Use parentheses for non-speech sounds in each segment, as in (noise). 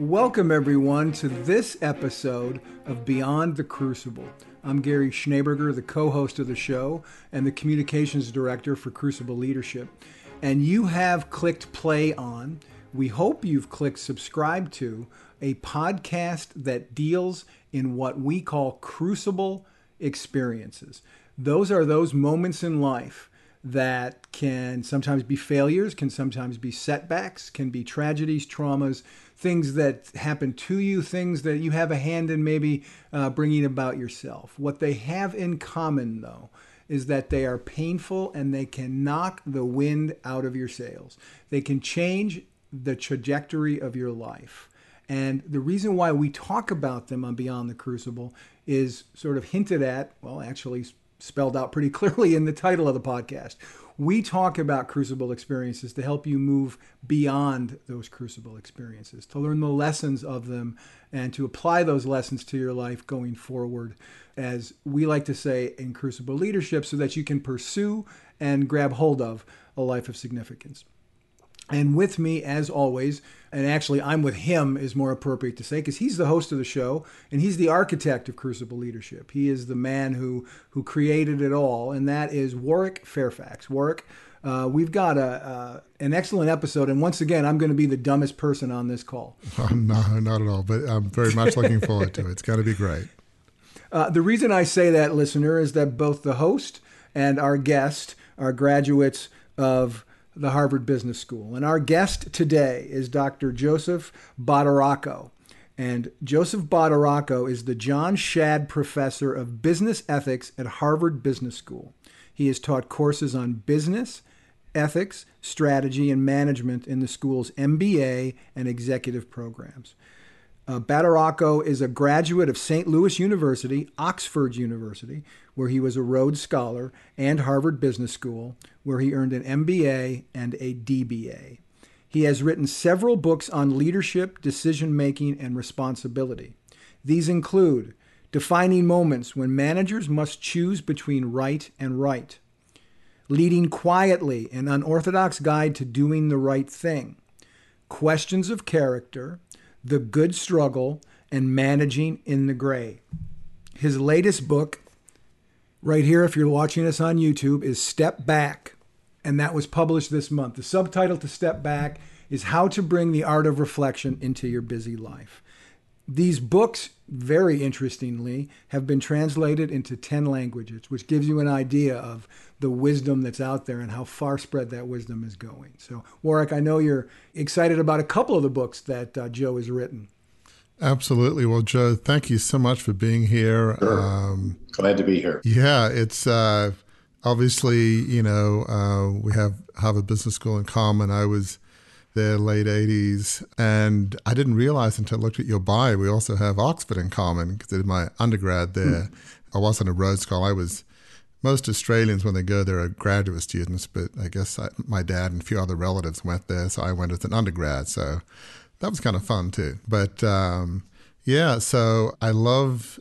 Welcome, everyone, to this episode of Beyond the Crucible. I'm Gary Schneeberger, the co host of the show and the communications director for Crucible Leadership. And you have clicked play on, we hope you've clicked subscribe to, a podcast that deals in what we call crucible experiences. Those are those moments in life that can sometimes be failures, can sometimes be setbacks, can be tragedies, traumas, things that happen to you, things that you have a hand in maybe uh, bringing about yourself. What they have in common, though, is that they are painful and they can knock the wind out of your sails. They can change the trajectory of your life. And the reason why we talk about them on Beyond the Crucible is sort of hinted at, well, actually spelled out pretty (laughs) clearly in the title of the podcast. We talk about crucible experiences to help you move beyond those crucible experiences, to learn the lessons of them, and to apply those lessons to your life going forward, as we like to say in Crucible Leadership, so that you can pursue and grab hold of a life of significance. And with me, as always, and actually I'm with him is more appropriate to say because he's the host of the show and he's the architect of Crucible Leadership. He is the man who who created it all, and that is Warwick Fairfax. Warwick, uh, we've got a uh, an excellent episode, and once again, I'm going to be the dumbest person on this call. (laughs) no, not at all, but I'm very much looking forward to it. It's going to be great. (laughs) Uh, the reason I say that, listener, is that both the host and our guest are graduates of the Harvard Business School. And our guest today is Dr. Joseph Badaracco. And Joseph Badaracco is the John Shad Professor of Business Ethics at Harvard Business School. He has taught courses on business, ethics, strategy, and management in the school's MBA and executive programs. Uh, Badaracco is a graduate of St. Louis University, Oxford University, where he was a Rhodes Scholar, and Harvard Business School, where he earned an MBA and a DBA. He has written several books on leadership, decision making, and responsibility. These include Defining Moments When Managers Must Choose Between Right and Right, Leading Quietly An Unorthodox Guide to Doing the Right Thing, Questions of Character, the Good Struggle, and Managing in the Gray. His latest book, right here, if you're watching us on YouTube, is Step Back, and that was published this month. The subtitle to Step Back is How to Bring the Art of Reflection into Your Busy Life. These books, very interestingly, have been translated into 10 languages, which gives you an idea of the wisdom that's out there and how far spread that wisdom is going. So, Warwick, I know you're excited about a couple of the books that uh, Joe has written. Absolutely. Well, Joe, thank you so much for being here. Sure. Um, Glad to be here. Yeah, it's uh, obviously, you know, uh, we have Harvard Business School in common. I was there late 80s. And I didn't realize until I looked at your bio, we also have Oxford in common because I did my undergrad there. Mm. I wasn't a Rhodes Scholar. I was, most Australians, when they go there, are graduate students, but I guess I, my dad and a few other relatives went there. So I went as an undergrad. So that was kind of fun too. But um, yeah, so I love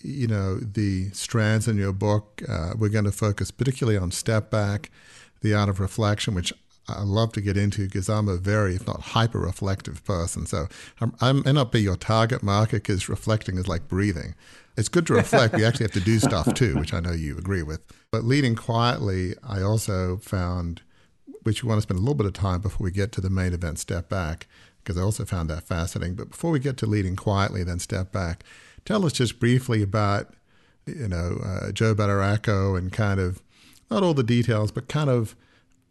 you know the strands in your book. Uh, we're going to focus particularly on step back, the art of reflection, which I love to get into because I'm a very, if not hyper reflective person. So I'm, I may not be your target market because reflecting is like breathing. It's good to reflect. we actually have to do stuff too, which I know you agree with. But leading quietly, I also found, which we want to spend a little bit of time before we get to the main event, step back, because I also found that fascinating. But before we get to leading quietly, then step back, tell us just briefly about, you know, uh, Joe Badaracco and kind of, not all the details, but kind of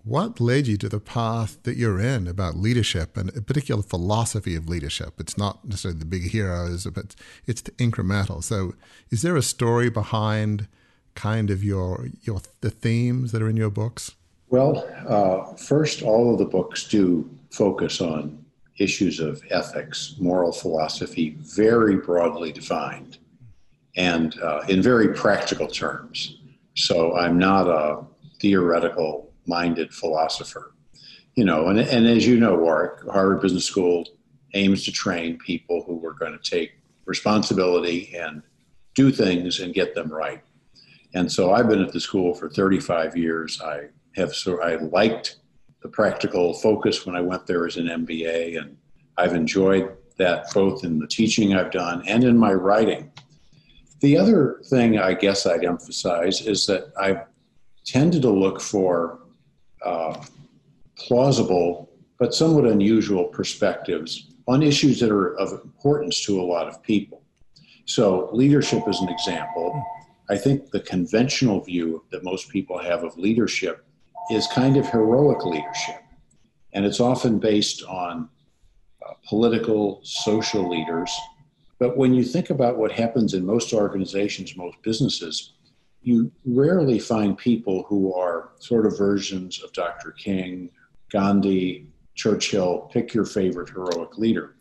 what led you to the path that you're in about leadership and a particular philosophy of leadership? It's not necessarily the big heroes, but it's the incremental. So, is there a story behind kind of your your the themes that are in your books? Well, uh, first, all of the books do focus on issues of ethics, moral philosophy, very broadly defined, and uh, in very practical terms. So, I'm not a theoretical minded philosopher. You know, and, and as you know, Warwick, Harvard Business School aims to train people who are going to take responsibility and do things and get them right. And so I've been at the school for 35 years. I have so I liked the practical focus when I went there as an MBA, and I've enjoyed that both in the teaching I've done and in my writing. The other thing I guess I'd emphasize is that I've tended to look for uh, plausible but somewhat unusual perspectives on issues that are of importance to a lot of people. So, leadership is an example. I think the conventional view that most people have of leadership is kind of heroic leadership. And it's often based on uh, political, social leaders. But when you think about what happens in most organizations, most businesses, you rarely find people who are sort of versions of Dr. King, Gandhi, Churchill, pick your favorite heroic leader.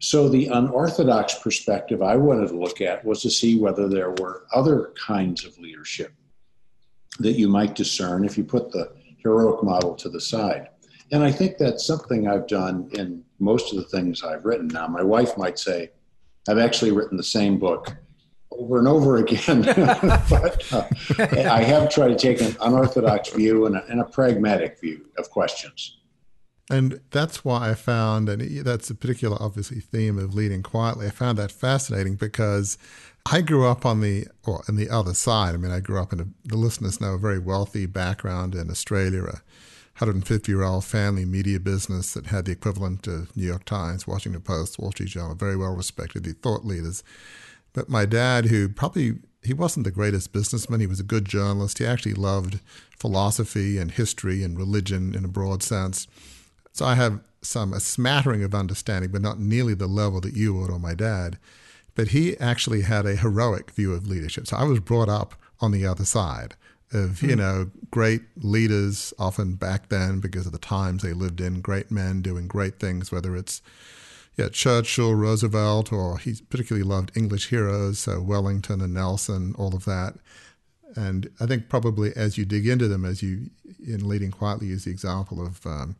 So, the unorthodox perspective I wanted to look at was to see whether there were other kinds of leadership that you might discern if you put the heroic model to the side. And I think that's something I've done in most of the things I've written. Now, my wife might say, I've actually written the same book over and over again, (laughs) but uh, I have tried to take an unorthodox view and a, and a pragmatic view of questions. And that's why I found, and that's a particular, obviously, theme of leading quietly. I found that fascinating because I grew up on the, or on the other side. I mean, I grew up in a, the listeners know, a very wealthy background in Australia, a 150 year old family media business that had the equivalent of New York Times, Washington Post, Wall Street Journal, very well respected, the thought leaders. But my dad, who probably he wasn't the greatest businessman. He was a good journalist. He actually loved philosophy and history and religion in a broad sense. So I have some a smattering of understanding, but not nearly the level that you would or my dad. But he actually had a heroic view of leadership. So I was brought up on the other side of you hmm. know great leaders often back then because of the times they lived in great men doing great things whether it's yeah churchill roosevelt or he particularly loved english heroes so wellington and nelson all of that and i think probably as you dig into them as you in leading quietly use the example of um,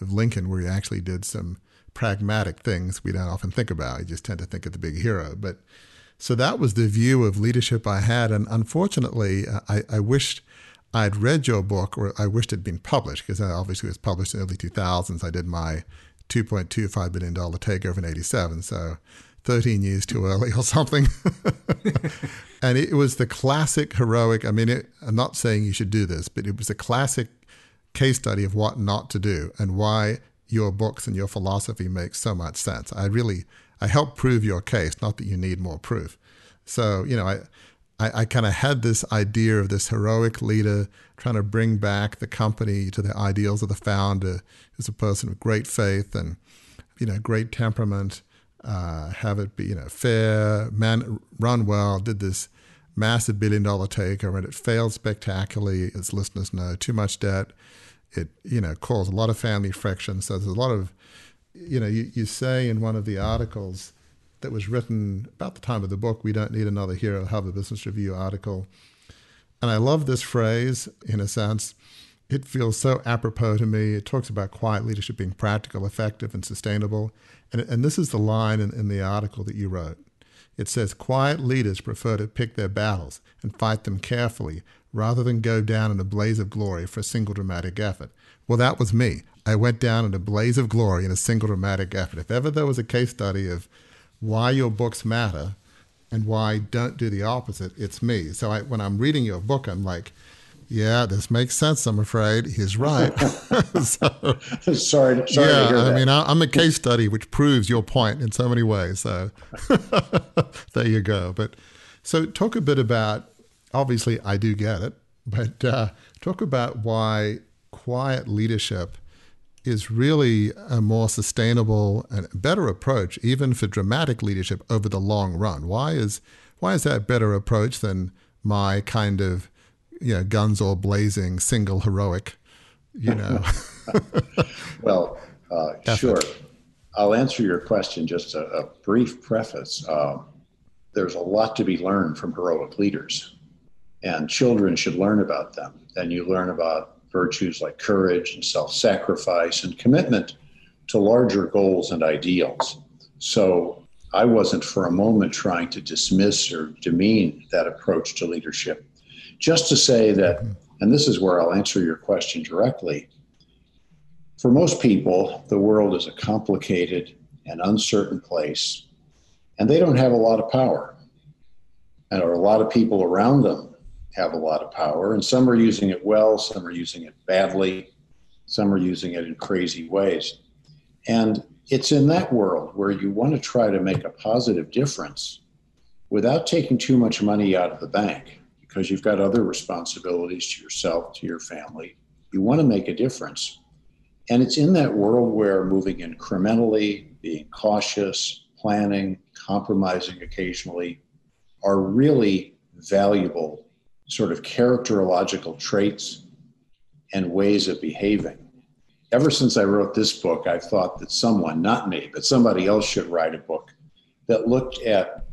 of Lincoln, where he actually did some pragmatic things we don't often think about. You just tend to think of the big hero. But so that was the view of leadership I had. And unfortunately, uh, I, I wished I'd read your book, or I wished it had been published, because obviously it was published in the early 2000s. I did my $2.25 billion takeover in 87. So 13 years too early or something. (laughs) and it was the classic heroic. I mean, it, I'm not saying you should do this, but it was a classic case study of what not to do and why your books and your philosophy make so much sense. I really I help prove your case, not that you need more proof. So you know I. I, I kind of had this idea of this heroic leader trying to bring back the company to the ideals of the founder, as a person of great faith and, you know, great temperament, uh, have it be, you know, fair, man, run well, did this massive billion dollar takeover, and it failed spectacularly, as listeners know, too much debt, it you know caused a lot of family friction. So there's a lot of you know you, you say in one of the articles that was written about the time of the book, we don't need another hero. Harvard Business Review article, and I love this phrase in a sense. It feels so apropos to me. It talks about quiet leadership being practical, effective, and sustainable. And, and this is the line in, in the article that you wrote. It says, Quiet leaders prefer to pick their battles and fight them carefully rather than go down in a blaze of glory for a single dramatic effort. Well, that was me. I went down in a blaze of glory in a single dramatic effort. If ever there was a case study of why your books matter and why don't do the opposite, it's me. So I, when I'm reading your book, I'm like, yeah, this makes sense. I'm afraid he's right. (laughs) (laughs) so, sorry, sorry. Yeah, I mean, I, am a case study which proves your point in so many ways. So (laughs) there you go. But so talk a bit about obviously I do get it, but uh, talk about why quiet leadership is really a more sustainable and better approach, even for dramatic leadership over the long run. Why is why is that a better approach than my kind of you know guns all blazing single heroic, you know? (laughs) (laughs) well, uh, sure. I'll answer your question. Just a, a brief preface. Uh, there's a lot to be learned from heroic leaders and children should learn about them. And you learn about virtues like courage and self sacrifice and commitment to larger goals and ideals. So I wasn't for a moment trying to dismiss or demean that approach to leadership. Just to say that, and this is where I'll answer your question directly. For most people, the world is a complicated, and uncertain place, and they don't have a lot of power. And are a lot of people around them have a lot of power, and some are using it well, some are using it badly, some are using it in crazy ways. And it's in that world where you want to try to make a positive difference without taking too much money out of the bank because you've got other responsibilities to yourself, to your family. You want to make a difference. And it's in that world where moving incrementally, being cautious, planning, compromising occasionally are really valuable sort of characterological traits and ways of behaving. Ever since I wrote this book, I've thought that someone, not me, but somebody else should write a book that looked at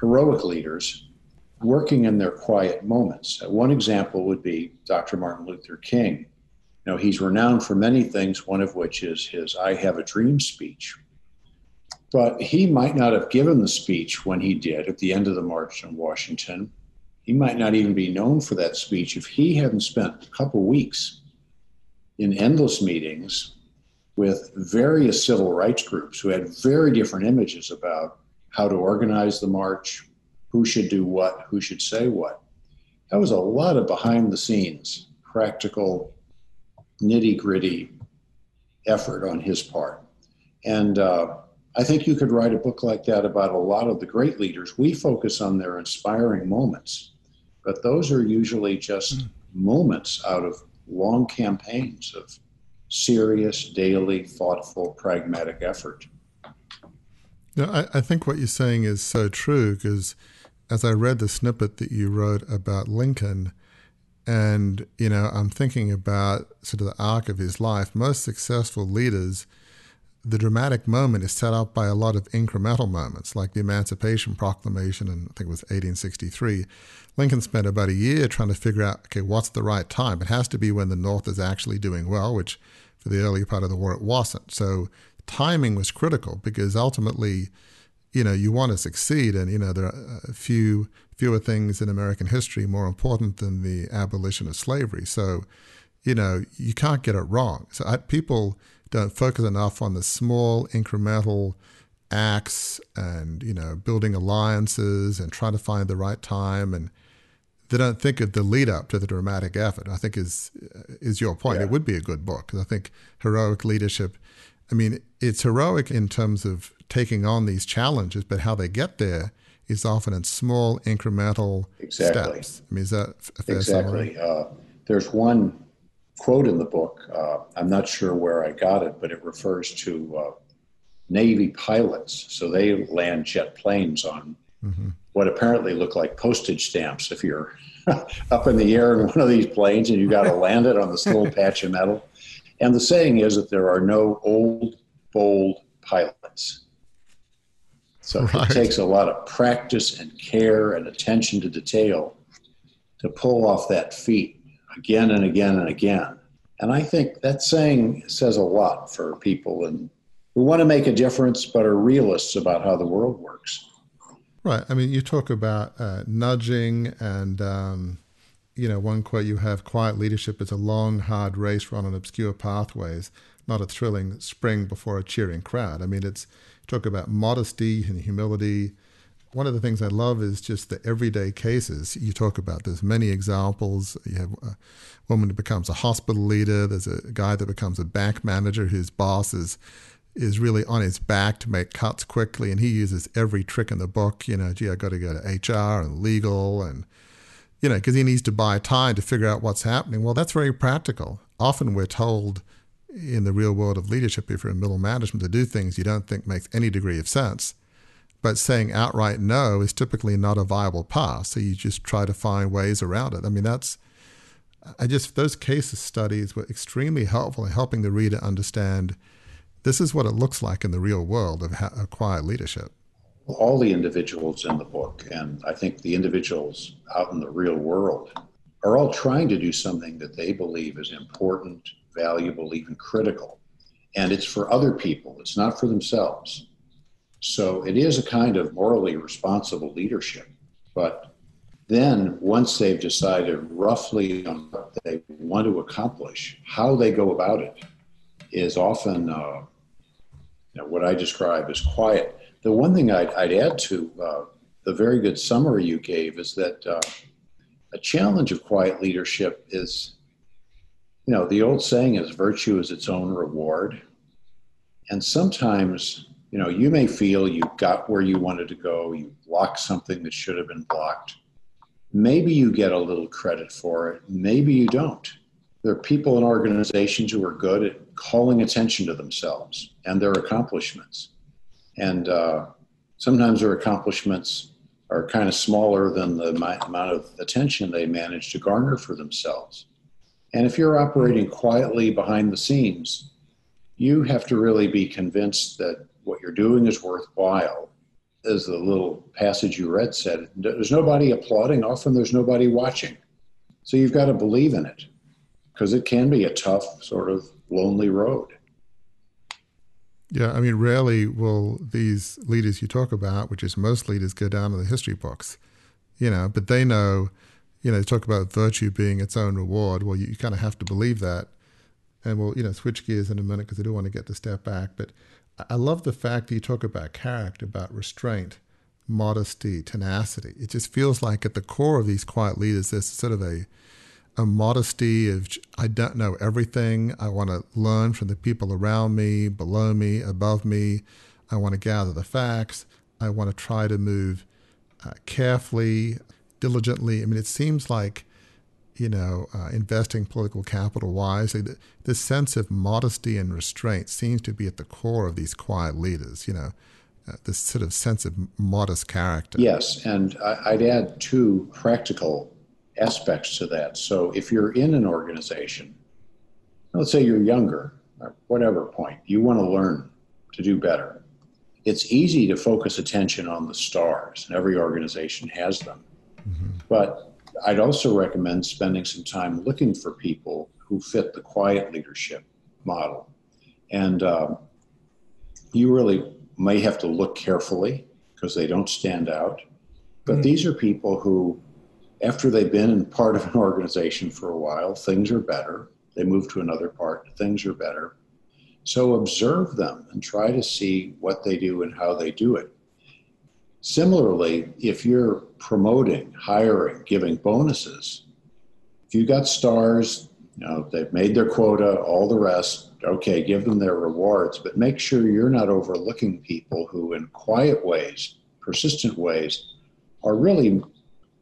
heroic leaders working in their quiet moments. Uh, one example would be Dr. Martin Luther King. You know, he's renowned for many things, one of which is his I Have a Dream speech. But he might not have given the speech when he did at the end of the March on Washington. He might not even be known for that speech if he hadn't spent a couple weeks in endless meetings with various civil rights groups who had very different images about how to organize the march, who should do what, who should say what. That was a lot of behind the scenes, practical, nitty gritty effort on his part. And uh, I think you could write a book like that about a lot of the great leaders. We focus on their inspiring moments, but those are usually just mm. moments out of long campaigns of serious, daily, thoughtful, pragmatic effort. Yeah, I, I think what you're saying is so true because as I read the snippet that you wrote about Lincoln, and you know, I'm thinking about sort of the arc of his life. Most successful leaders, the dramatic moment is set up by a lot of incremental moments, like the Emancipation Proclamation, and I think it was 1863. Lincoln spent about a year trying to figure out, okay, what's the right time? It has to be when the North is actually doing well, which for the early part of the war it wasn't. So timing was critical because ultimately you know you want to succeed and you know there are a few fewer things in American history more important than the abolition of slavery so you know you can't get it wrong so I, people don't focus enough on the small incremental acts and you know building alliances and trying to find the right time and they don't think of the lead up to the dramatic effort. I think is is your point. Yeah. It would be a good book because I think heroic leadership. I mean, it's heroic in terms of taking on these challenges, but how they get there is often in small incremental exactly. steps. I mean, is that a fair exactly? Uh, there's one quote in the book. Uh, I'm not sure where I got it, but it refers to uh, Navy pilots. So they land jet planes on mm-hmm. what apparently look like postage stamps. If you're (laughs) up in the air in one of these planes and you got to (laughs) land it on this little patch of metal. And the saying is that there are no old, bold pilots. So right. it takes a lot of practice and care and attention to detail to pull off that feat again and again and again. And I think that saying says a lot for people and who want to make a difference but are realists about how the world works. Right. I mean, you talk about uh, nudging, and um, you know, one quote you have: "Quiet leadership is a long, hard race run on obscure pathways, not a thrilling spring before a cheering crowd." I mean, it's talk about modesty and humility. One of the things I love is just the everyday cases you talk about. There's many examples. You have a woman who becomes a hospital leader. There's a guy that becomes a bank manager whose boss is is really on his back to make cuts quickly, and he uses every trick in the book. You know, gee, I got to go to HR and legal, and you know, because he needs to buy time to figure out what's happening. Well, that's very practical. Often we're told in the real world of leadership, if you're in middle management, to do things you don't think makes any degree of sense. But saying outright no is typically not a viable path. So you just try to find ways around it. I mean, that's, I just, those case studies were extremely helpful in helping the reader understand this is what it looks like in the real world of quiet leadership. All the individuals in the book, and I think the individuals out in the real world, are all trying to do something that they believe is important valuable, even critical. And it's for other people, it's not for themselves. So it is a kind of morally responsible leadership. But then, once they've decided roughly on what they want to accomplish, how they go about it is often uh, you know, what I describe as quiet. The one thing I'd, I'd add to uh, the very good summary you gave is that uh, a challenge of quiet leadership is, you know, the old saying is virtue is its own reward. And sometimes, you know, you may feel you got where you wanted to go, you blocked something that should have been blocked. Maybe you get a little credit for it, maybe you don't. There are people in organizations who are good at calling attention to themselves and their accomplishments. And uh, sometimes their accomplishments are kind of smaller than the amount of attention they manage to garner for themselves. And if you're operating quietly behind the scenes, you have to really be convinced that what you're doing is worthwhile. As the little passage you read said, there's nobody applauding, often there's nobody watching. So you've got to believe in it because it can be a tough, sort of lonely road. Yeah, I mean, rarely will these leaders you talk about, which is most leaders, go down to the history books, you know, but they know, you know, they talk about virtue being its own reward. Well, you, you kind of have to believe that. And we'll, you know, switch gears in a minute because I do want to get to step back. But I love the fact that you talk about character, about restraint, modesty, tenacity. It just feels like at the core of these quiet leaders, there's sort of a, a modesty of I don't know everything. I want to learn from the people around me, below me, above me. I want to gather the facts. I want to try to move uh, carefully, diligently. I mean, it seems like, you know, uh, investing political capital wisely, this sense of modesty and restraint seems to be at the core of these quiet leaders, you know, uh, this sort of sense of modest character. Yes. And I'd add two practical aspects to that. So if you're in an organization, let's say you're younger, at whatever point, you want to learn to do better. It's easy to focus attention on the stars, and every organization has them. Mm-hmm. But I'd also recommend spending some time looking for people who fit the quiet leadership model. And uh, you really may have to look carefully because they don't stand out. But mm-hmm. these are people who after they've been in part of an organization for a while, things are better. They move to another part, things are better. So observe them and try to see what they do and how they do it. Similarly, if you're promoting, hiring, giving bonuses, if you got stars, you know, they've made their quota, all the rest, okay, give them their rewards, but make sure you're not overlooking people who, in quiet ways, persistent ways, are really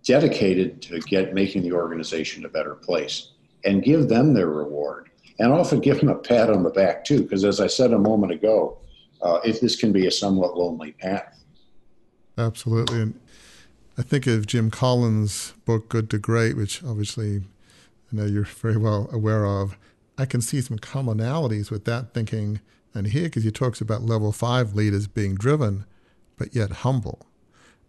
dedicated to get making the organization a better place and give them their reward. And often give them a pat on the back too because as i said a moment ago uh, if this can be a somewhat lonely path. Absolutely. And i think of jim collins book good to great which obviously i know you're very well aware of i can see some commonalities with that thinking and here because he talks about level five leaders being driven but yet humble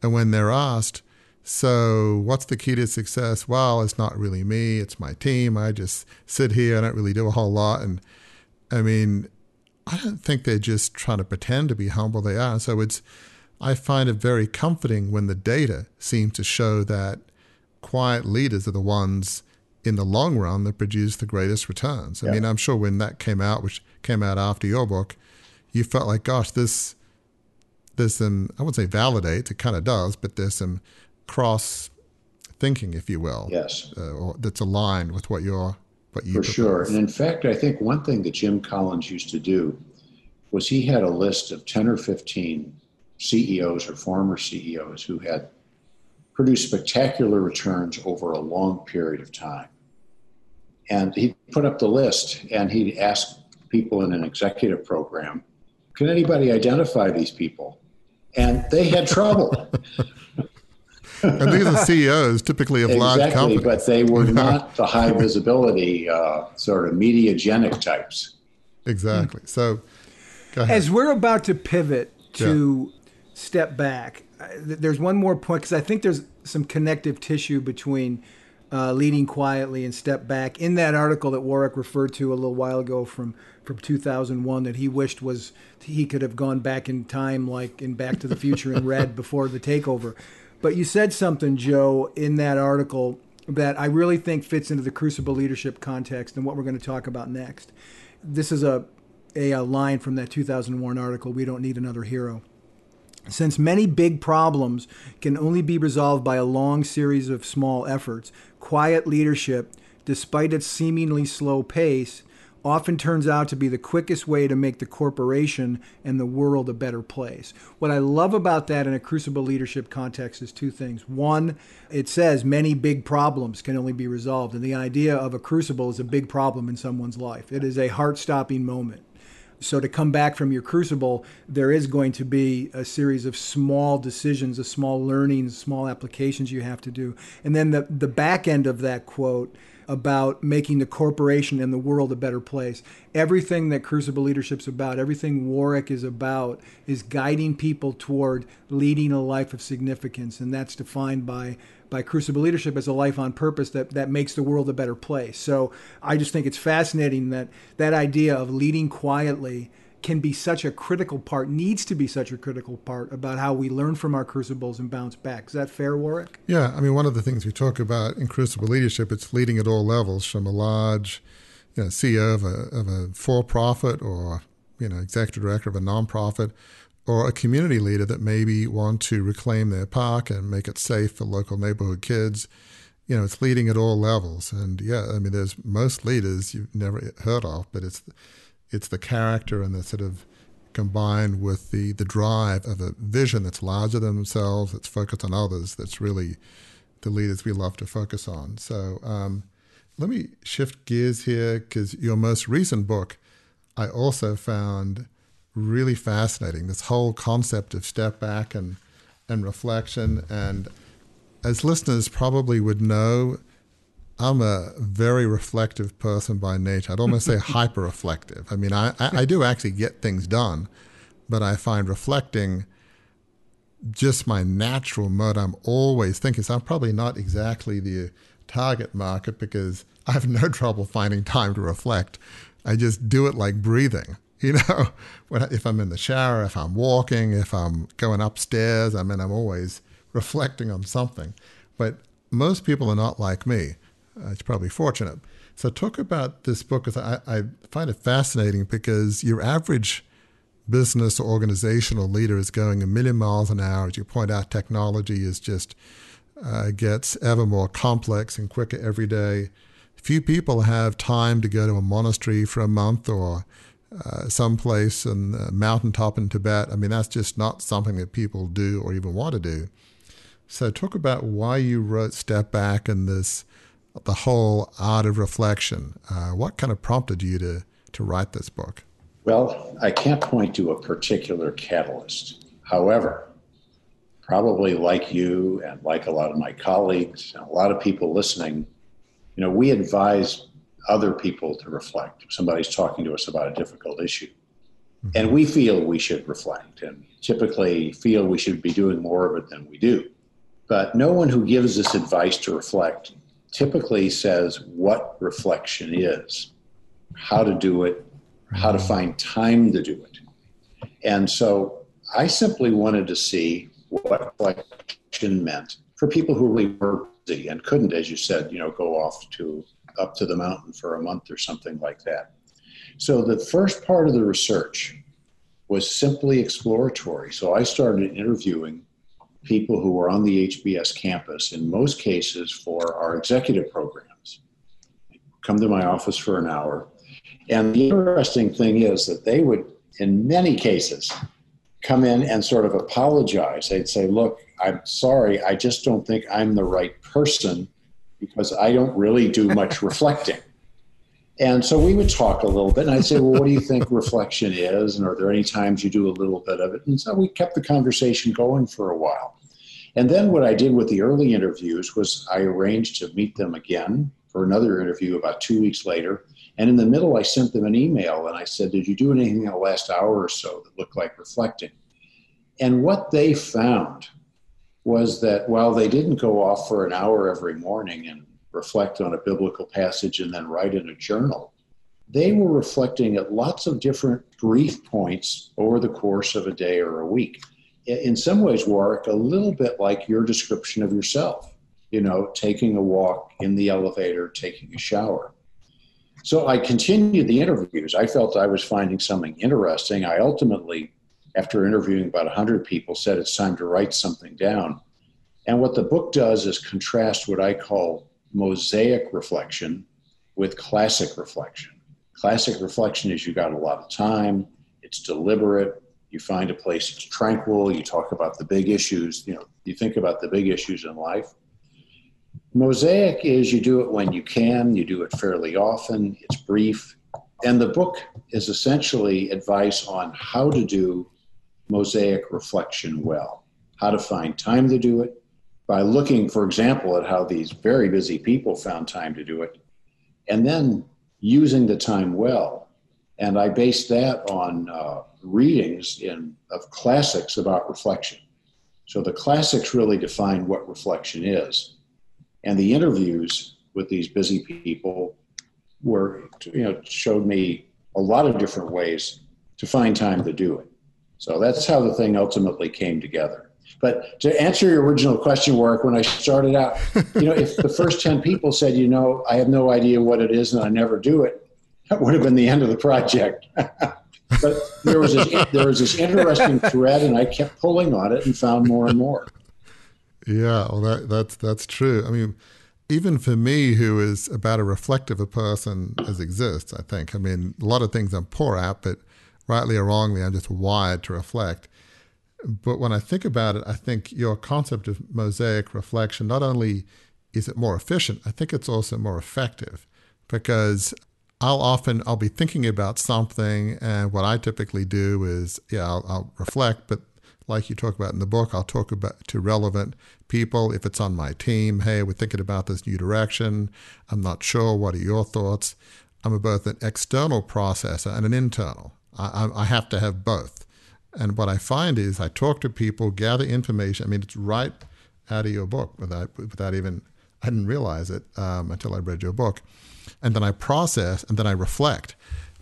and when they're asked so, what's the key to success? Well, it's not really me, it's my team. I just sit here, I don't really do a whole lot. And I mean, I don't think they're just trying to pretend to be humble, they are. So, it's, I find it very comforting when the data seems to show that quiet leaders are the ones in the long run that produce the greatest returns. I yeah. mean, I'm sure when that came out, which came out after your book, you felt like, gosh, this, there's some, I wouldn't say validate, it kind of does, but there's some cross thinking, if you will. Yes. Uh, that's aligned with what you're what you for propose. sure. And in fact, I think one thing that Jim Collins used to do was he had a list of ten or fifteen CEOs or former CEOs who had produced spectacular returns over a long period of time. And he put up the list and he asked people in an executive program, can anybody identify these people? And they had trouble. (laughs) (laughs) and these are CEOs typically of exactly, large companies. but they were not the high visibility uh, sort of mediagenic types. Exactly. So, as we're about to pivot to yeah. Step back, there's one more point because I think there's some connective tissue between uh, leading quietly and step back. In that article that Warwick referred to a little while ago from from 2001 that he wished was he could have gone back in time like in Back to the Future and read (laughs) before the takeover. But you said something, Joe, in that article that I really think fits into the crucible leadership context and what we're going to talk about next. This is a a, a line from that 2001 article, We Don't Need Another Hero. Since many big problems can only be resolved by a long series of small efforts, quiet leadership, despite its seemingly slow pace, often turns out to be the quickest way to make the corporation and the world a better place. What I love about that in a crucible leadership context is two things. One, it says many big problems can only be resolved, and the idea of a crucible is a big problem in someone's life. It is a heart stopping moment. So to come back from your crucible, there is going to be a series of small decisions, of small learnings, small applications you have to do. And then the, the back end of that quote about making the corporation and the world a better place. Everything that Crucible Leadership's about, everything Warwick is about, is guiding people toward leading a life of significance. And that's defined by by Crucible Leadership as a life on purpose that, that makes the world a better place. So I just think it's fascinating that that idea of leading quietly can be such a critical part, needs to be such a critical part about how we learn from our crucibles and bounce back. Is that fair, Warwick? Yeah. I mean, one of the things we talk about in crucible leadership, it's leading at all levels from a large you know, CEO of a, of a for profit or you know, executive director of a nonprofit or a community leader that maybe want to reclaim their park and make it safe for local neighborhood kids. You know, it's leading at all levels. And yeah, I mean, there's most leaders you've never heard of, but it's it's the character and the sort of combined with the the drive of a vision that's larger than themselves, that's focused on others, that's really the leaders we love to focus on. So um, let me shift gears here because your most recent book, I also found really fascinating. This whole concept of step back and and reflection, and as listeners probably would know, I'm a very reflective person by nature. I'd almost say (laughs) hyper reflective. I mean, I, I, I, do actually get things done, but I find reflecting just my natural mode. I'm always thinking. So I'm probably not exactly the target market because I have no (laughs) trouble finding time to reflect. I just do it like breathing. You know, (laughs) when, if I'm in the shower, if I'm walking, if I'm going upstairs, I mean, I'm always (laughs) reflecting on something. But most people are not like me uh, it's probably fortunate. So talk about this book. I, I find it fascinating because your average business or organizational leader is going a million miles an hour. As you point out, technology is just uh, gets ever more complex and quicker every day. Few people have time to go to a monastery for a month or uh, someplace in mountaintop in Tibet. I mean, that's just not something that people do or even want to do. So, talk about why you wrote Step Back and this the whole art of reflection. Uh, what kind of prompted you to, to write this book? Well, I can't point to a particular catalyst. However, probably like you and like a lot of my colleagues and a lot of people listening, you know, we advise other people to reflect. If somebody's talking to us about a difficult issue. Mm-hmm. And we feel we should reflect and typically feel we should be doing more of it than we do. But no one who gives us advice to reflect typically says what reflection is, how to do it, how to find time to do it. And so I simply wanted to see what reflection meant for people who really were busy and couldn't, as you said, you know, go off to up to the mountain for a month or something like that. So the first part of the research was simply exploratory. So I started interviewing people who were on the HBS campus, in most cases for our executive programs, come to my office for an hour. And the interesting thing is that they would, in many cases, come in and sort of apologize. They'd say, Look, I'm sorry, I just don't think I'm the right person because I don't really do much (laughs) reflecting. And so we would talk a little bit, and I'd say, Well, what do you think reflection is? And are there any times you do a little bit of it? And so we kept the conversation going for a while. And then what I did with the early interviews was I arranged to meet them again for another interview about two weeks later. And in the middle, I sent them an email and I said, Did you do anything in the last hour or so that looked like reflecting? And what they found was that while they didn't go off for an hour every morning and reflect on a biblical passage and then write in a journal. They were reflecting at lots of different brief points over the course of a day or a week. In some ways, Warwick, a little bit like your description of yourself, you know, taking a walk in the elevator, taking a shower. So I continued the interviews. I felt I was finding something interesting. I ultimately, after interviewing about 100 people, said it's time to write something down. And what the book does is contrast what I call mosaic reflection with classic reflection. Classic reflection is you got a lot of time, it's deliberate, you find a place that's tranquil, you talk about the big issues, you know, you think about the big issues in life. Mosaic is you do it when you can, you do it fairly often, it's brief. And the book is essentially advice on how to do mosaic reflection well, how to find time to do it by looking, for example, at how these very busy people found time to do it, and then using the time well. And I based that on uh, readings in, of classics about reflection. So the classics really define what reflection is. And the interviews with these busy people were, you know, showed me a lot of different ways to find time to do it. So that's how the thing ultimately came together. But to answer your original question, Warwick, when I started out, you know, if the first 10 people said, you know, I have no idea what it is and I never do it, that would have been the end of the project. (laughs) but there was this, there was this interesting thread, and I kept pulling on it and found more and more. Yeah, well, that, that's that's true. I mean, even for me, who is about as reflective a person as exists, I think. I mean, a lot of things I'm poor at, but rightly or wrongly, I'm just wired to reflect. But when I think about it, I think your concept of mosaic reflection not only is it more efficient, I think it's also more effective because I'll often I'll be thinking about something, and what I typically do is yeah I'll, I'll, reflect, but like you talk about in the book, I'll talk about to relevant people if it's on my team. Hey, we're thinking about this new direction. I'm not sure. What are your thoughts? I'm both an external processor and an internal. I, I have to have both. And what I find is I talk to people, gather information. I mean, it's right out of your book without without even I didn't realize it um, until I read your book and then I process and then I reflect.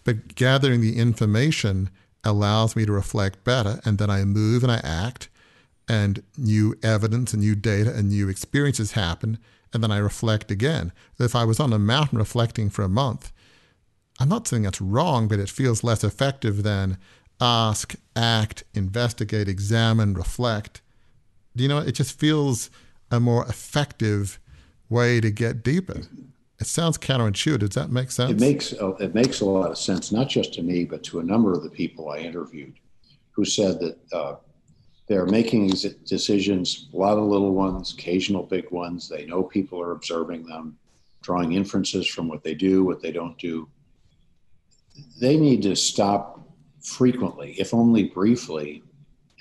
But gathering the information allows me to reflect better, and then I move and I act, and new evidence and new data and new experiences happen, and then I reflect again. If I was on a mountain reflecting for a month, I'm not saying that's wrong, but it feels less effective than ask, act, investigate, examine, reflect. Do you know, it just feels a more effective way to get deeper. It sounds counterintuitive. Does that make sense? It makes it makes a lot of sense, not just to me, but to a number of the people I interviewed, who said that uh, they're making decisions, a lot of little ones, occasional big ones. They know people are observing them, drawing inferences from what they do, what they don't do. They need to stop frequently, if only briefly,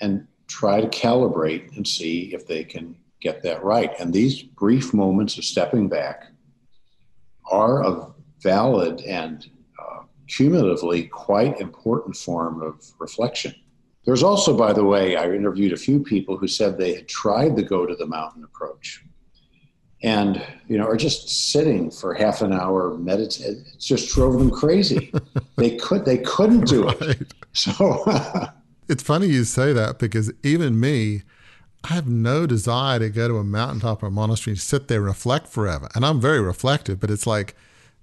and try to calibrate and see if they can get that right. And these brief moments of stepping back are a valid and uh, cumulatively quite important form of reflection. There's also, by the way, I interviewed a few people who said they had tried the go to the mountain approach and you know are just sitting for half an hour meditating it just drove them crazy (laughs) they could they couldn't do right. it so (laughs) it's funny you say that because even me I have no desire to go to a mountaintop or a monastery and sit there and reflect forever. And I'm very reflective, but it's like,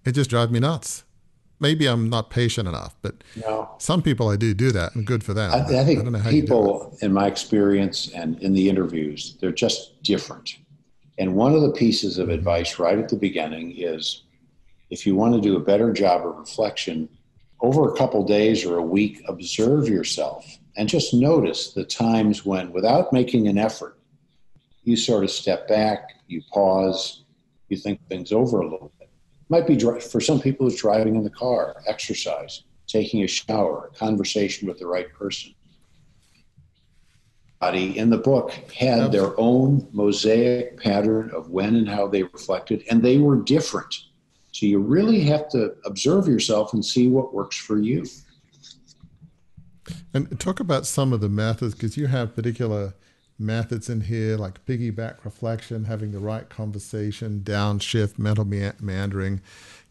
it just drives me nuts. Maybe I'm not patient enough, but no. some people I do do that, and good for them. I, I think I people, in my experience and in the interviews, they're just different. And one of the pieces of advice right at the beginning is if you want to do a better job of reflection, over a couple days or a week, observe yourself and just notice the times when, without making an effort, you sort of step back, you pause, you think things over a little bit. Might be for some people, it's driving in the car, exercise, taking a shower, a conversation with the right person. In the book had their own mosaic pattern of when and how they reflected, and they were different. So you really have to observe yourself and see what works for you. And talk about some of the methods because you have particular methods in here like piggyback reflection, having the right conversation, downshift, mental meandering.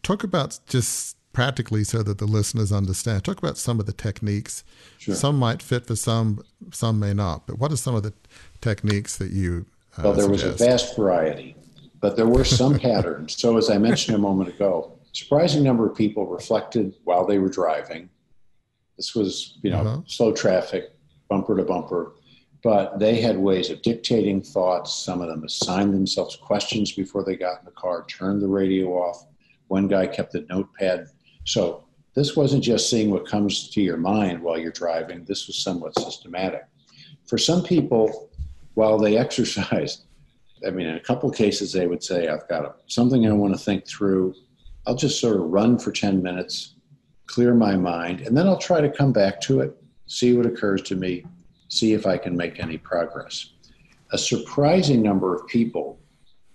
Talk about just practically so that the listeners understand. Talk about some of the techniques. Sure. Some might fit for some, some may not. But what are some of the techniques that you? Uh, well, there suggest? was a vast variety, but there were some (laughs) patterns. So, as I mentioned a moment ago, surprising number of people reflected while they were driving. This was, you know, uh-huh. slow traffic, bumper to bumper, but they had ways of dictating thoughts. Some of them assigned themselves questions before they got in the car, turned the radio off. One guy kept a notepad. So this wasn't just seeing what comes to your mind while you're driving, this was somewhat systematic. For some people, while they (laughs) exercise, I mean, in a couple of cases, they would say, I've got something I want to think through. I'll just sort of run for 10 minutes, clear my mind, and then I'll try to come back to it, see what occurs to me, see if I can make any progress. A surprising number of people,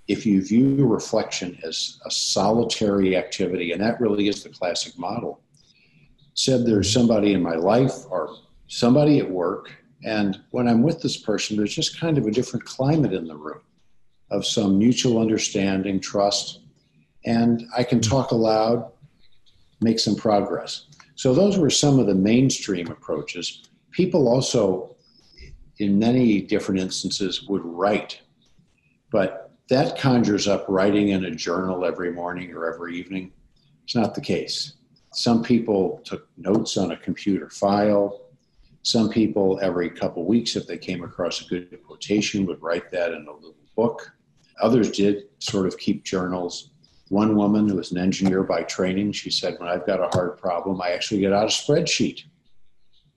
if you view reflection as a solitary activity, and that really is the classic model, said there's somebody in my life or somebody at work, and when I'm with this person, there's just kind of a different climate in the room of some mutual understanding, trust, and I can hmm. talk aloud, make some progress. So, those were some of the mainstream approaches. People also, in many different instances, would write, but that conjures up writing in a journal every morning or every evening. It's not the case. Some people took notes on a computer file. Some people, every couple weeks, if they came across a good quotation, would write that in a little book. Others did sort of keep journals. One woman who was an engineer by training, she said, When I've got a hard problem, I actually get out a spreadsheet.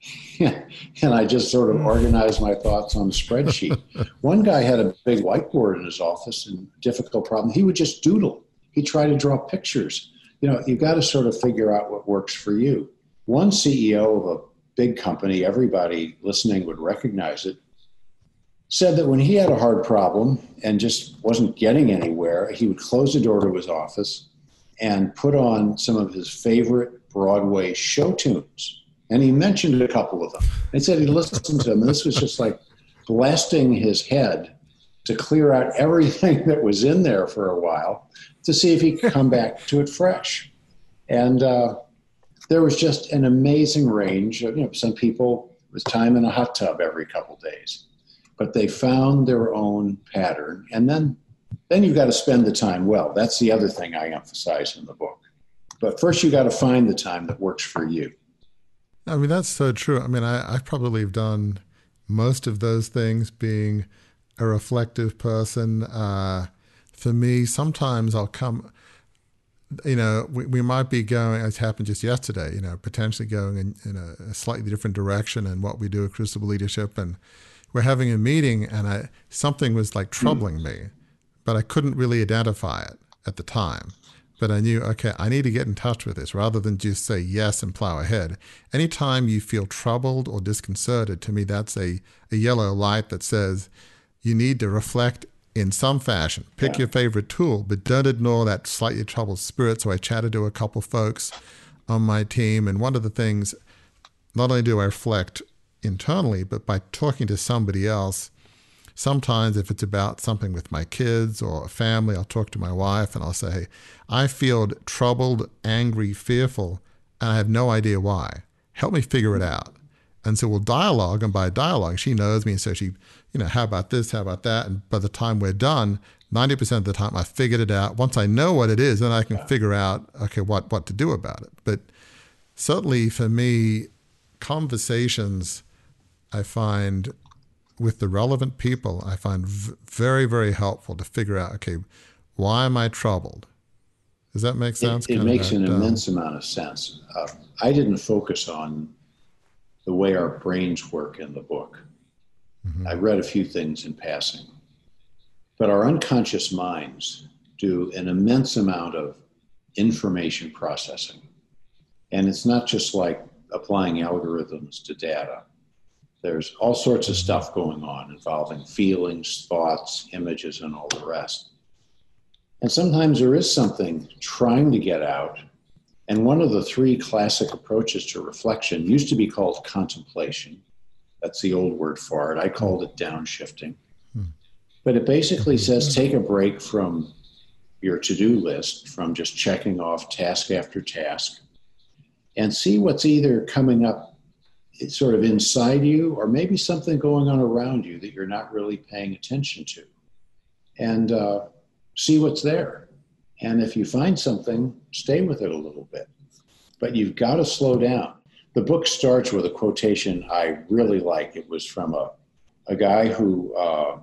(laughs) and I just sort of hmm. organized my thoughts on a spreadsheet. (laughs) One guy had a big whiteboard in his office and difficult problem. He would just doodle. He'd try to draw pictures. You know, you've got to sort of figure out what works for you. One CEO of a big company, everybody listening would recognize it, said that when he had a hard problem and just wasn't getting anywhere, he would close the door to his office and put on some of his favorite Broadway show tunes. And he mentioned a couple of them. He said he listened to them, and this was just like blasting his head to clear out everything (laughs) that was in there for a while to see if he could come back to it fresh. And uh, there was just an amazing range of, you know, some people with time in a hot tub every couple days but they found their own pattern. And then, then you've got to spend the time well. That's the other thing I emphasize in the book. But first, you got to find the time that works for you. I mean, that's so true. I mean, I, I probably have done most of those things being a reflective person. Uh, for me, sometimes I'll come, you know, we, we might be going, as happened just yesterday, you know, potentially going in, in a, a slightly different direction in what we do at Crucible Leadership. And we're having a meeting and I, something was like troubling mm. me, but I couldn't really identify it at the time. But I knew, okay, I need to get in touch with this rather than just say yes and plow ahead. Anytime you feel troubled or disconcerted, to me, that's a, a yellow light that says you need to reflect in some fashion. Pick yeah. your favorite tool, but don't ignore that slightly troubled spirit. So I chatted to a couple folks on my team, and one of the things, not only do I reflect internally, but by talking to somebody else. Sometimes, if it's about something with my kids or a family, I'll talk to my wife and I'll say, I feel troubled, angry, fearful, and I have no idea why. Help me figure it out. And so we'll dialogue, and by dialogue, she knows me. And so she, you know, how about this? How about that? And by the time we're done, 90% of the time I figured it out. Once I know what it is, then I can figure out, okay, what, what to do about it. But certainly for me, conversations I find with the relevant people, I find v- very, very helpful to figure out, okay, why am I troubled? Does that make sense? It, it makes an immense amount of sense. Uh, I didn't focus on the way our brains work in the book. Mm-hmm. I read a few things in passing. But our unconscious minds do an immense amount of information processing. And it's not just like applying algorithms to data. There's all sorts of stuff going on involving feelings, thoughts, images, and all the rest. And sometimes there is something trying to get out. And one of the three classic approaches to reflection used to be called contemplation. That's the old word for it. I called it downshifting. Hmm. But it basically says take a break from your to do list, from just checking off task after task, and see what's either coming up it's sort of inside you, or maybe something going on around you that you're not really paying attention to, and uh, see what's there. And if you find something, stay with it a little bit. But you've got to slow down. The book starts with a quotation I really like. It was from a, a guy who uh,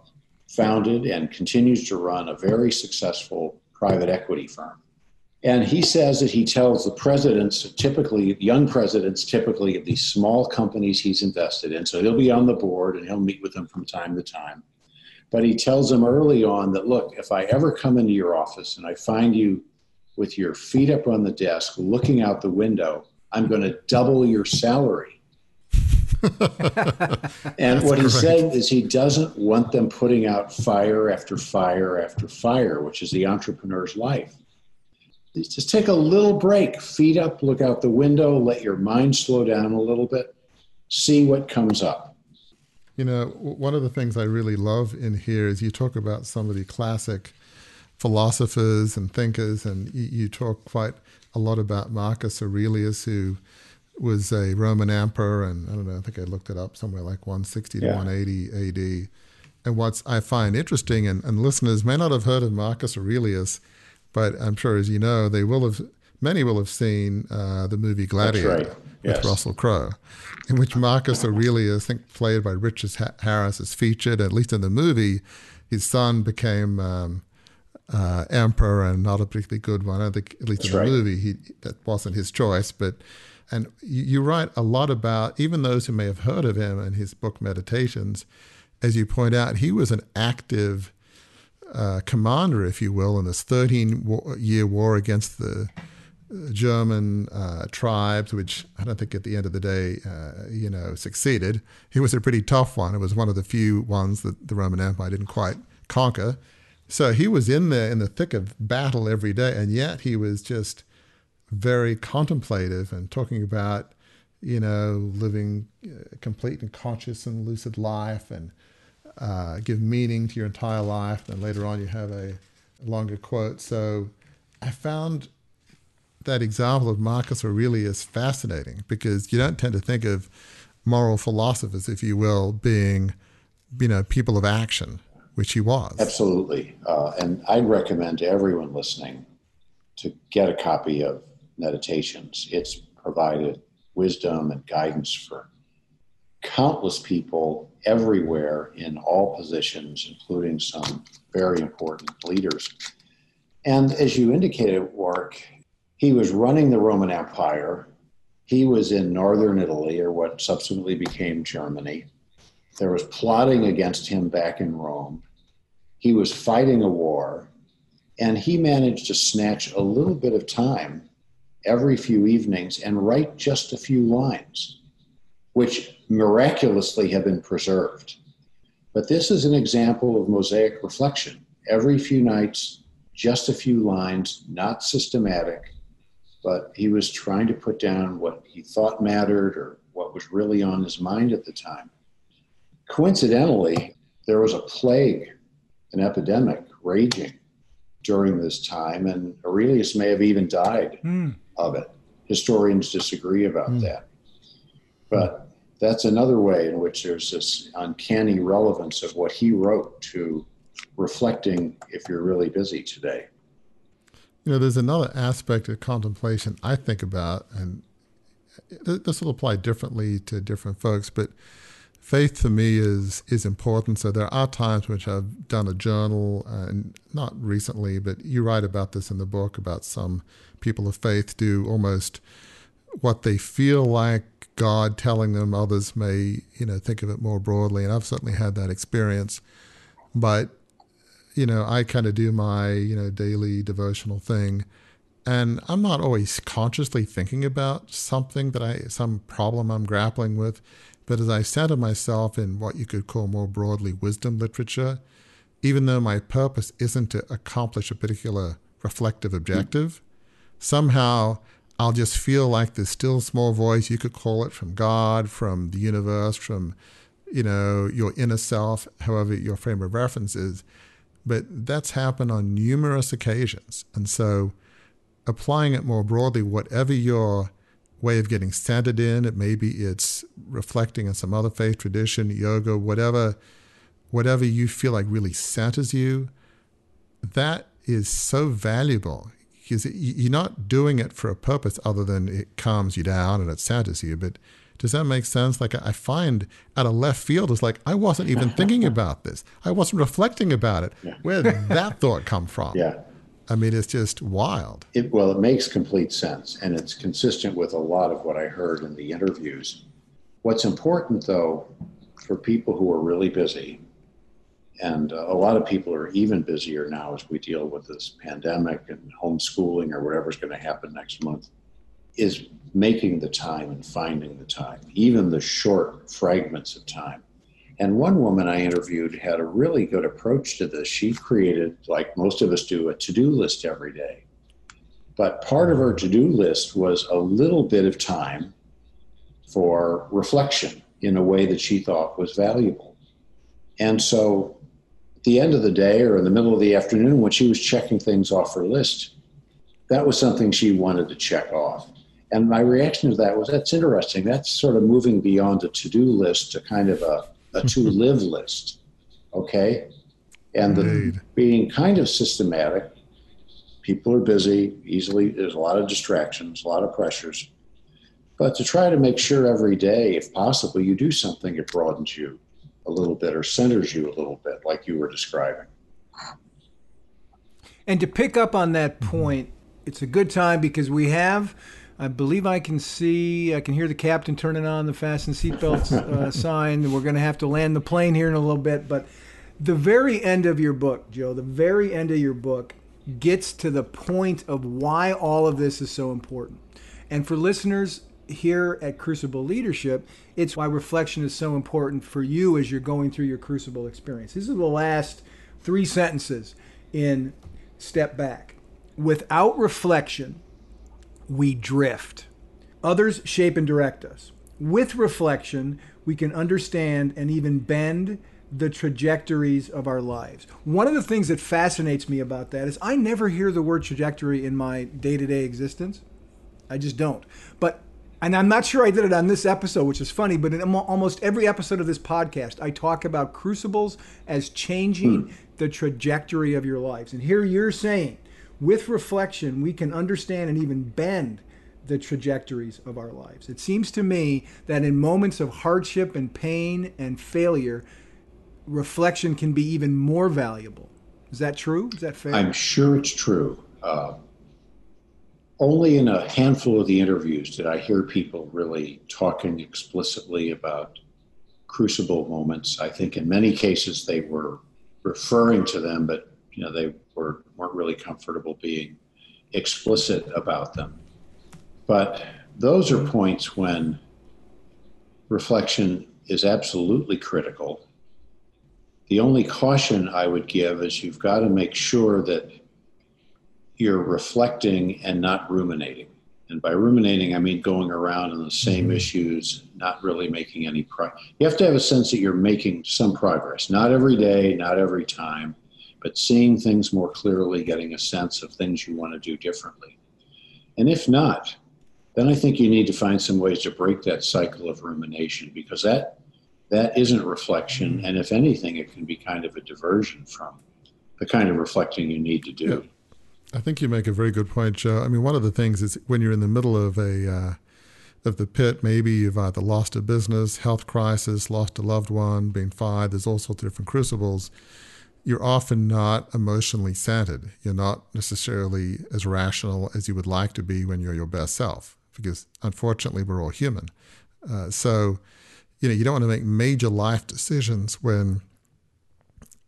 founded and continues to run a very successful private equity firm. And he says that he tells the presidents, typically young presidents, typically of these small companies he's invested in. So he'll be on the board and he'll meet with them from time to time. But he tells them early on that, look, if I ever come into your office and I find you with your feet up on the desk looking out the window, I'm going to double your salary. (laughs) and what he said is he doesn't want them putting out fire after fire after fire, which is the entrepreneur's life. Just take a little break, feet up, look out the window, let your mind slow down a little bit, see what comes up. You know, one of the things I really love in here is you talk about some of the classic philosophers and thinkers, and you talk quite a lot about Marcus Aurelius, who was a Roman emperor, and I don't know, I think I looked it up somewhere like 160 yeah. to 180 AD. And what I find interesting, and, and listeners may not have heard of Marcus Aurelius, but I'm sure, as you know, they will have many will have seen uh, the movie Gladiator right. yes. with Russell Crowe, in which Marcus Aurelius, I think played by Richard Harris, is featured. At least in the movie, his son became um, uh, emperor, and not a particularly good one. I think, at least That's in the right. movie, he that wasn't his choice. But and you, you write a lot about even those who may have heard of him and his book Meditations. As you point out, he was an active uh, commander, if you will, in this 13 year war against the German uh, tribes, which I don't think at the end of the day, uh, you know, succeeded. It was a pretty tough one. It was one of the few ones that the Roman Empire didn't quite conquer. So he was in there in the thick of battle every day, and yet he was just very contemplative and talking about, you know, living a uh, complete and conscious and lucid life and uh, give meaning to your entire life. And later on, you have a longer quote. So I found that example of Marcus Aurelius fascinating because you don't tend to think of moral philosophers, if you will, being, you know, people of action, which he was. Absolutely. Uh, and I'd recommend to everyone listening to get a copy of Meditations. It's provided wisdom and guidance for countless people everywhere in all positions, including some very important leaders. And as you indicated, Warwick, he was running the Roman Empire. He was in northern Italy, or what subsequently became Germany. There was plotting against him back in Rome. He was fighting a war, and he managed to snatch a little bit of time every few evenings and write just a few lines, which miraculously have been preserved. But this is an example of mosaic reflection. Every few nights, just a few lines, not systematic, but he was trying to put down what he thought mattered or what was really on his mind at the time. Coincidentally, there was a plague, an epidemic raging during this time, and Aurelius may have even died mm. of it. Historians disagree about mm. that. But that's another way in which there's this uncanny relevance of what he wrote to reflecting if you're really busy today. You know, there's another aspect of contemplation I think about, and this will apply differently to different folks, but faith to me is is important. So there are times which I've done a journal, and not recently, but you write about this in the book about some people of faith do almost what they feel like God telling them. Others may, you know, think of it more broadly, and I've certainly had that experience. But you know, I kind of do my, you know, daily devotional thing. And I'm not always consciously thinking about something that I, some problem I'm grappling with. But as I center myself in what you could call more broadly wisdom literature, even though my purpose isn't to accomplish a particular reflective objective, somehow I'll just feel like this still small voice, you could call it from God, from the universe, from, you know, your inner self, however your frame of reference is, but that's happened on numerous occasions. And so, applying it more broadly, whatever your way of getting centered in, it maybe it's reflecting on some other faith tradition, yoga, whatever, whatever you feel like really centers you, that is so valuable because you're not doing it for a purpose other than it calms you down and it centers you. But does that make sense? Like I find out of left field it's like I wasn't even (laughs) thinking about this. I wasn't reflecting about it. Yeah. Where did that (laughs) thought come from? Yeah. I mean, it's just wild. It, well, it makes complete sense, and it's consistent with a lot of what I heard in the interviews. What's important, though, for people who are really busy, and uh, a lot of people are even busier now as we deal with this pandemic and homeschooling or whatever's going to happen next month, is making the time and finding the time, even the short fragments of time. And one woman I interviewed had a really good approach to this. She created, like most of us do, a to do list every day. But part of her to do list was a little bit of time for reflection in a way that she thought was valuable. And so the end of the day or in the middle of the afternoon, when she was checking things off her list, that was something she wanted to check off. And my reaction to that was that's interesting. That's sort of moving beyond a to do list to kind of a, a (laughs) to live list. Okay. And the, being kind of systematic, people are busy, easily, there's a lot of distractions, a lot of pressures. But to try to make sure every day, if possible, you do something that broadens you a little bit or centers you a little bit, like you were describing. And to pick up on that point, it's a good time because we have I believe I can see, I can hear the captain turning on the fasten seatbelts uh, (laughs) sign. We're going to have to land the plane here in a little bit. But the very end of your book, Joe, the very end of your book gets to the point of why all of this is so important. And for listeners here at Crucible Leadership, it's why reflection is so important for you as you're going through your Crucible experience. These are the last three sentences in Step Back. Without reflection, we drift. Others shape and direct us. With reflection, we can understand and even bend the trajectories of our lives. One of the things that fascinates me about that is I never hear the word trajectory in my day to day existence. I just don't. But, and I'm not sure I did it on this episode, which is funny, but in almost every episode of this podcast, I talk about crucibles as changing hmm. the trajectory of your lives. And here you're saying with reflection, we can understand and even bend the trajectories of our lives. It seems to me that in moments of hardship and pain and failure, reflection can be even more valuable. Is that true? Is that fair? I'm sure it's true. Uh, only in a handful of the interviews did I hear people really talking explicitly about crucible moments. I think in many cases they were referring to them, but you know they were weren't really comfortable being explicit about them. But those are points when reflection is absolutely critical. The only caution I would give is you've got to make sure that you're reflecting and not ruminating. And by ruminating, I mean going around on the same mm-hmm. issues, not really making any progress. You have to have a sense that you're making some progress. Not every day, not every time, but seeing things more clearly, getting a sense of things you want to do differently. And if not, then I think you need to find some ways to break that cycle of rumination because that that isn't reflection, and if anything, it can be kind of a diversion from the kind of reflecting you need to do. I think you make a very good point, Joe. I mean, one of the things is when you're in the middle of a uh, of the pit, maybe you've either lost a business, health crisis, lost a loved one, been fired. There's all sorts of different crucibles you're often not emotionally centered. You're not necessarily as rational as you would like to be when you're your best self, because unfortunately, we're all human. Uh, so, you know, you don't want to make major life decisions when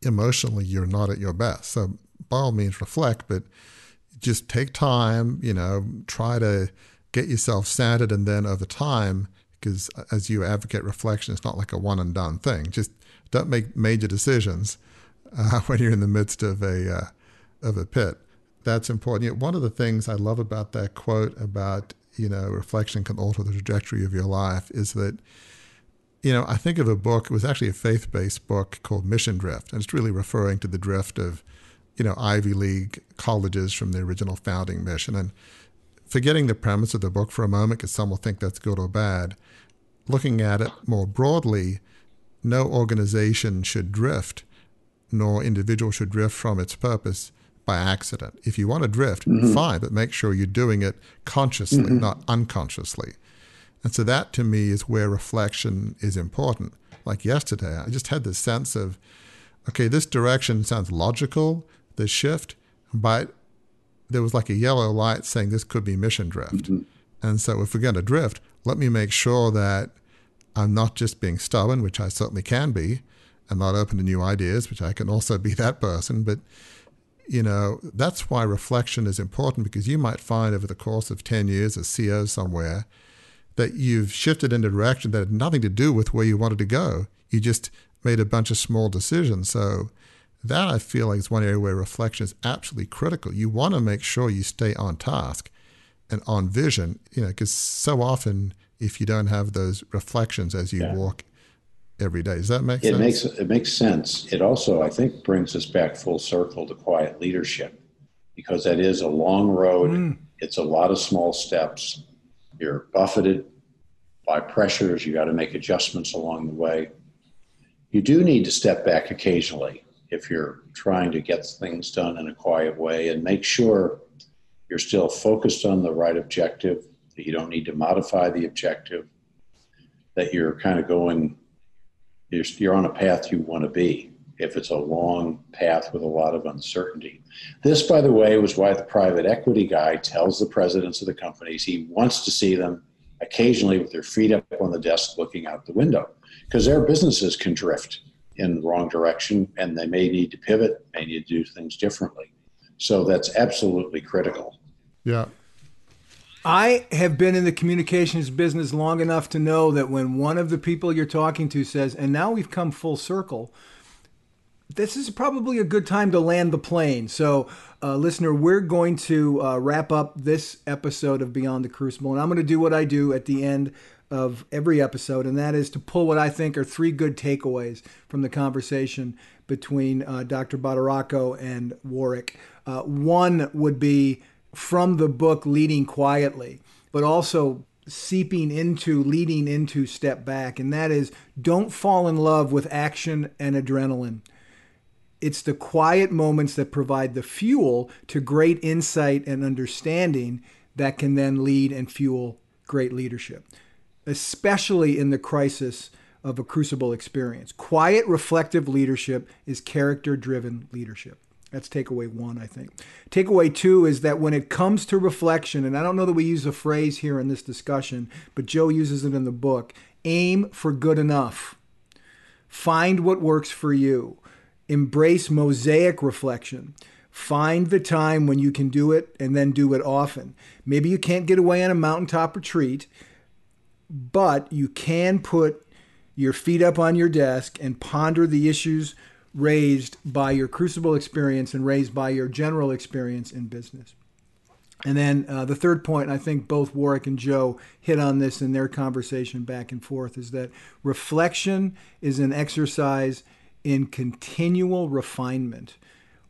emotionally you're not at your best. So, by all means, reflect, but just take time, you know, try to get yourself centered, and then over time, because as you advocate reflection, it's not like a one and done thing. Just don't make major decisions (laughs) uh, when you're in the midst of a uh, of a pit. That's important. You know, one of the things I love about that quote about you know reflection can alter the trajectory of your life is that you know I think of a book. It was actually a faith based book called Mission Drift, and it's really referring to the drift of you know Ivy League colleges from the original founding mission. And forgetting the premise of the book for a moment, because some will think that's good or bad, looking at it more broadly, no organization should drift nor individual should drift from its purpose by accident. If you want to drift, mm-hmm. fine, but make sure you're doing it consciously, mm-hmm. not unconsciously. And so that to me is where reflection is important. Like yesterday, I just had this sense of, okay, this direction sounds logical, this shift, but there was like a yellow light saying this could be mission drift. Mm-hmm. And so if we're going to drift, let me make sure that I'm not just being stubborn, which I certainly can be, and not open to new ideas, which I can also be that person, but you know, that's why reflection is important because you might find over the course of 10 years as CEO somewhere that you've shifted in a direction that had nothing to do with where you wanted to go. You just made a bunch of small decisions. So that I feel like is one area where reflection is absolutely critical. You want to make sure you stay on task and on vision, you know, because so often if you don't have those reflections as you yeah. walk every day. Does that make it sense? Makes, it makes sense. It also, I think, brings us back full circle to quiet leadership because that is a long road. Mm. It's a lot of small steps. You're buffeted by pressures. You got to make adjustments along the way. You do need to step back occasionally if you're trying to get things done in a quiet way and make sure you're still focused on the right objective, that you don't need to modify the objective, that you're kind of going you're, you're on a path you want to be if it's a long path with a lot of uncertainty. This, by the way, was why the private equity guy tells the presidents of the companies he wants to see them occasionally with their feet up on the desk looking out the window because their businesses can drift in the wrong direction and they may need to pivot, may need to do things differently. So that's absolutely critical. Yeah. I have been in the communications business long enough to know that when one of the people you're talking to says, and now we've come full circle, this is probably a good time to land the plane. So, uh, listener, we're going to uh, wrap up this episode of Beyond the Crucible, and I'm going to do what I do at the end of every episode, and that is to pull what I think are three good takeaways from the conversation between uh, Dr. Badaracco and Warwick. Uh, one would be from the book Leading Quietly, but also seeping into, leading into Step Back, and that is don't fall in love with action and adrenaline. It's the quiet moments that provide the fuel to great insight and understanding that can then lead and fuel great leadership, especially in the crisis of a crucible experience. Quiet, reflective leadership is character driven leadership. That's takeaway one, I think. Takeaway two is that when it comes to reflection, and I don't know that we use a phrase here in this discussion, but Joe uses it in the book aim for good enough. Find what works for you. Embrace mosaic reflection. Find the time when you can do it and then do it often. Maybe you can't get away on a mountaintop retreat, but you can put your feet up on your desk and ponder the issues raised by your crucible experience and raised by your general experience in business. And then uh, the third point, I think both Warwick and Joe hit on this in their conversation back and forth, is that reflection is an exercise in continual refinement.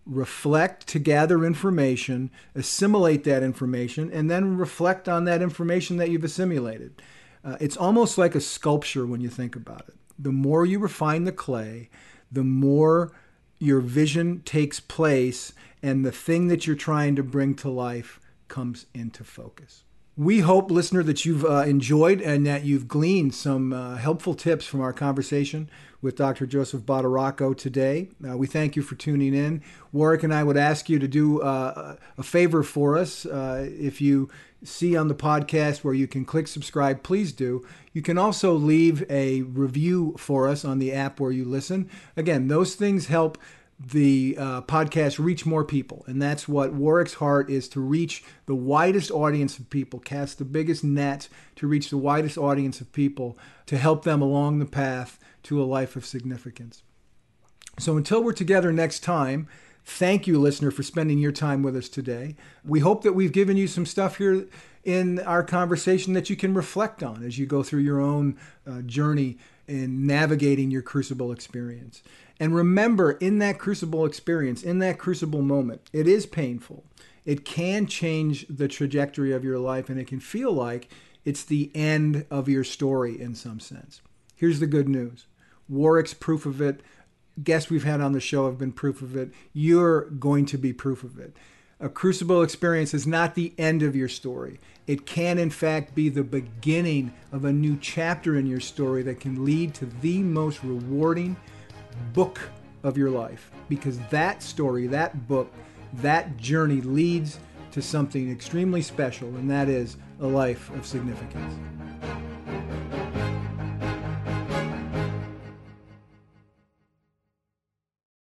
Reflect to gather information, assimilate that information, and then reflect on that information that you've assimilated. Uh, it's almost like a sculpture when you think about it. The more you refine the clay, the more your vision takes place and the thing that you're trying to bring to life comes into focus. We hope, listener, that you've uh, enjoyed and that you've gleaned some uh, helpful tips from our conversation with Dr. Joseph Badaracco today. Uh, we thank you for tuning in. Warwick and I would ask you to do uh, a favor for us. Uh, if you see on the podcast where you can click subscribe, please do. You can also leave a review for us on the app where you listen. Again, those things help the uh, podcast reach more people. And that's what Warwick's heart is to reach the widest audience of people, cast the biggest net to reach the widest audience of people to help them along the path to a life of significance. So until we're together next time, Thank you, listener, for spending your time with us today. We hope that we've given you some stuff here in our conversation that you can reflect on as you go through your own uh, journey in navigating your crucible experience. And remember, in that crucible experience, in that crucible moment, it is painful. It can change the trajectory of your life, and it can feel like it's the end of your story in some sense. Here's the good news Warwick's proof of it guests we've had on the show have been proof of it. You're going to be proof of it. A crucible experience is not the end of your story. It can, in fact, be the beginning of a new chapter in your story that can lead to the most rewarding book of your life. Because that story, that book, that journey leads to something extremely special, and that is a life of significance.